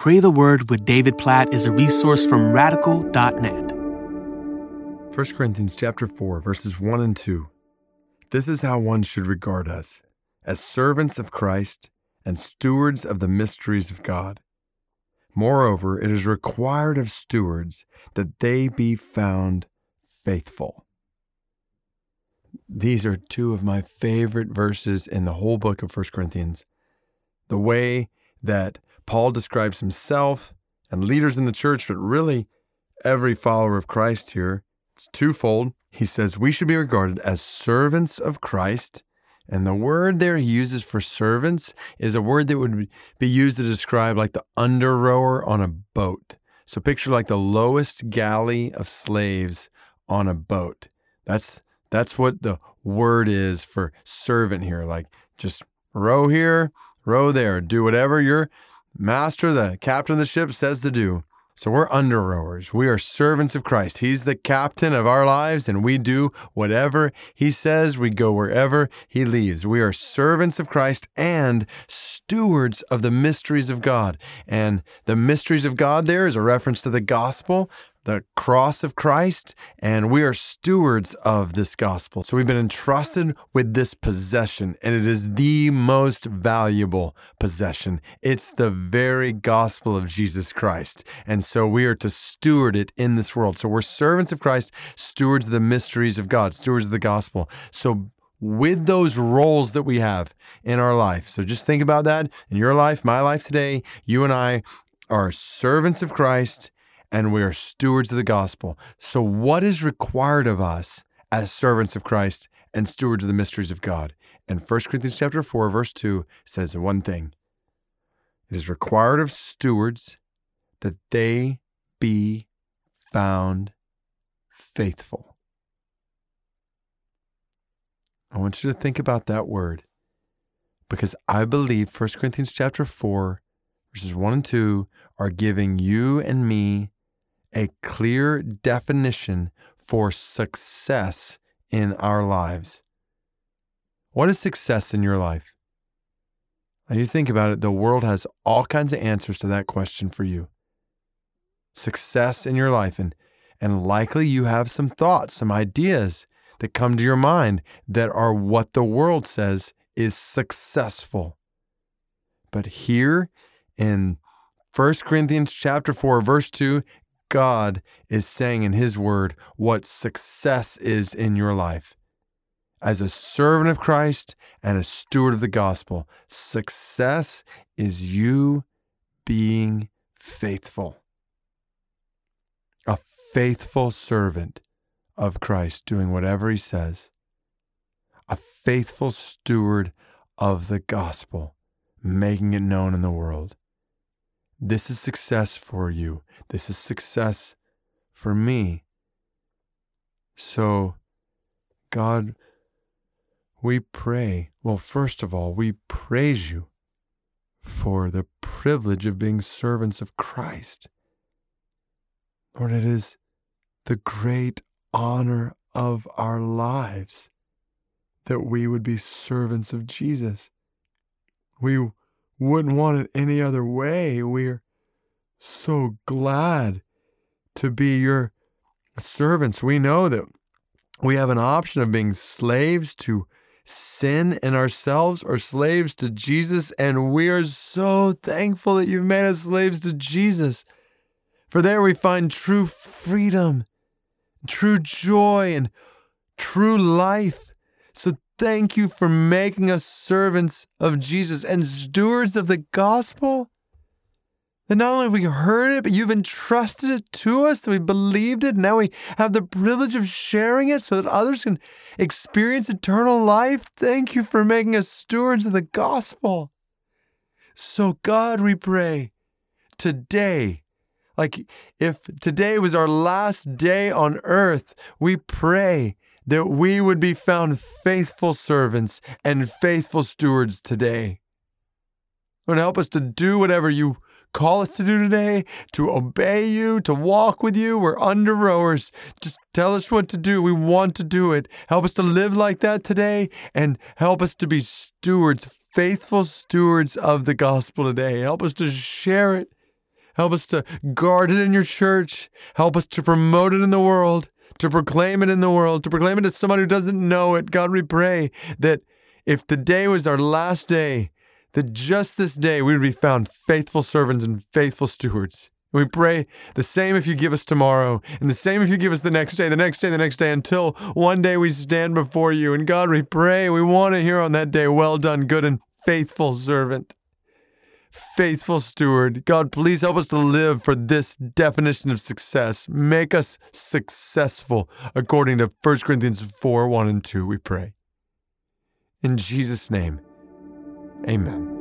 Pray the Word with David Platt is a resource from radical.net. 1 Corinthians chapter 4 verses 1 and 2. This is how one should regard us, as servants of Christ and stewards of the mysteries of God. Moreover, it is required of stewards that they be found faithful. These are two of my favorite verses in the whole book of 1 Corinthians. The way that Paul describes himself and leaders in the church, but really every follower of Christ here. It's twofold. He says we should be regarded as servants of Christ. And the word there he uses for servants is a word that would be used to describe like the under rower on a boat. So picture like the lowest galley of slaves on a boat. That's that's what the word is for servant here. Like just row here, row there, do whatever your master, the captain of the ship, says to do. So we're under rowers. We are servants of Christ. He's the captain of our lives, and we do whatever He says. We go wherever He leaves. We are servants of Christ and stewards of the mysteries of God. And the mysteries of God there is a reference to the gospel the cross of Christ, and we are stewards of this gospel. So we've been entrusted with this possession, and it is the most valuable possession. It's the very gospel of Jesus Christ. And so we are to steward it in this world. So we're servants of Christ, stewards of the mysteries of God, stewards of the gospel. So with those roles that we have in our life. So just think about that in your life, my life today. You and I are servants of Christ and we are stewards of the gospel. So, what is required of us as servants of Christ and stewards of the mysteries of God? And 1 Corinthians chapter 4, verse 2 says one thing it is required of stewards that they be found faithful. I want you to think about that word because I believe 1 Corinthians chapter 4 verses 1 and 2 are giving you and me a clear definition for success in our lives. What is success in your life? Now you think about it, the world has all kinds of answers to that question for you. Success in your life, and, and likely you have some thoughts, some ideas that come to your mind that are what the world says is successful. But here in 1 Corinthians chapter 4 verse 2, God is saying in His Word what success is in your life. As a servant of Christ and a steward of the gospel, success is you being faithful. A faithful servant of Christ doing whatever He says. A faithful steward of the gospel, making it known in the world. This is success for you. This is success for me. So, God, we pray. Well, first of all, we praise you for the privilege of being servants of Christ. Lord, it is the great honor of our lives that we would be servants of Jesus. We wouldn't want it any other way. We're so glad to be your servants. We know that we have an option of being slaves to sin in ourselves or slaves to Jesus. And we are so thankful that you've made us slaves to Jesus. For there we find true freedom, true joy, and true life. So Thank you for making us servants of Jesus and stewards of the gospel. That not only have we heard it, but you've entrusted it to us, that we believed it. Now we have the privilege of sharing it so that others can experience eternal life. Thank you for making us stewards of the gospel. So, God, we pray today, like if today was our last day on earth, we pray that we would be found faithful servants and faithful stewards today. Lord, help us to do whatever you call us to do today, to obey you, to walk with you. We're under rowers. Just tell us what to do. We want to do it. Help us to live like that today and help us to be stewards, faithful stewards of the gospel today. Help us to share it Help us to guard it in your church. Help us to promote it in the world, to proclaim it in the world, to proclaim it to somebody who doesn't know it. God, we pray that if today was our last day, that just this day we would be found faithful servants and faithful stewards. We pray the same if you give us tomorrow, and the same if you give us the next day, the next day, the next day, until one day we stand before you. And God, we pray, we want to hear on that day, well done, good and faithful servant, faithful steward. God, please help us to live for this definition of success. Make us successful according to 1 Corinthians 4 1 and 2, we pray. In Jesus' name, amen.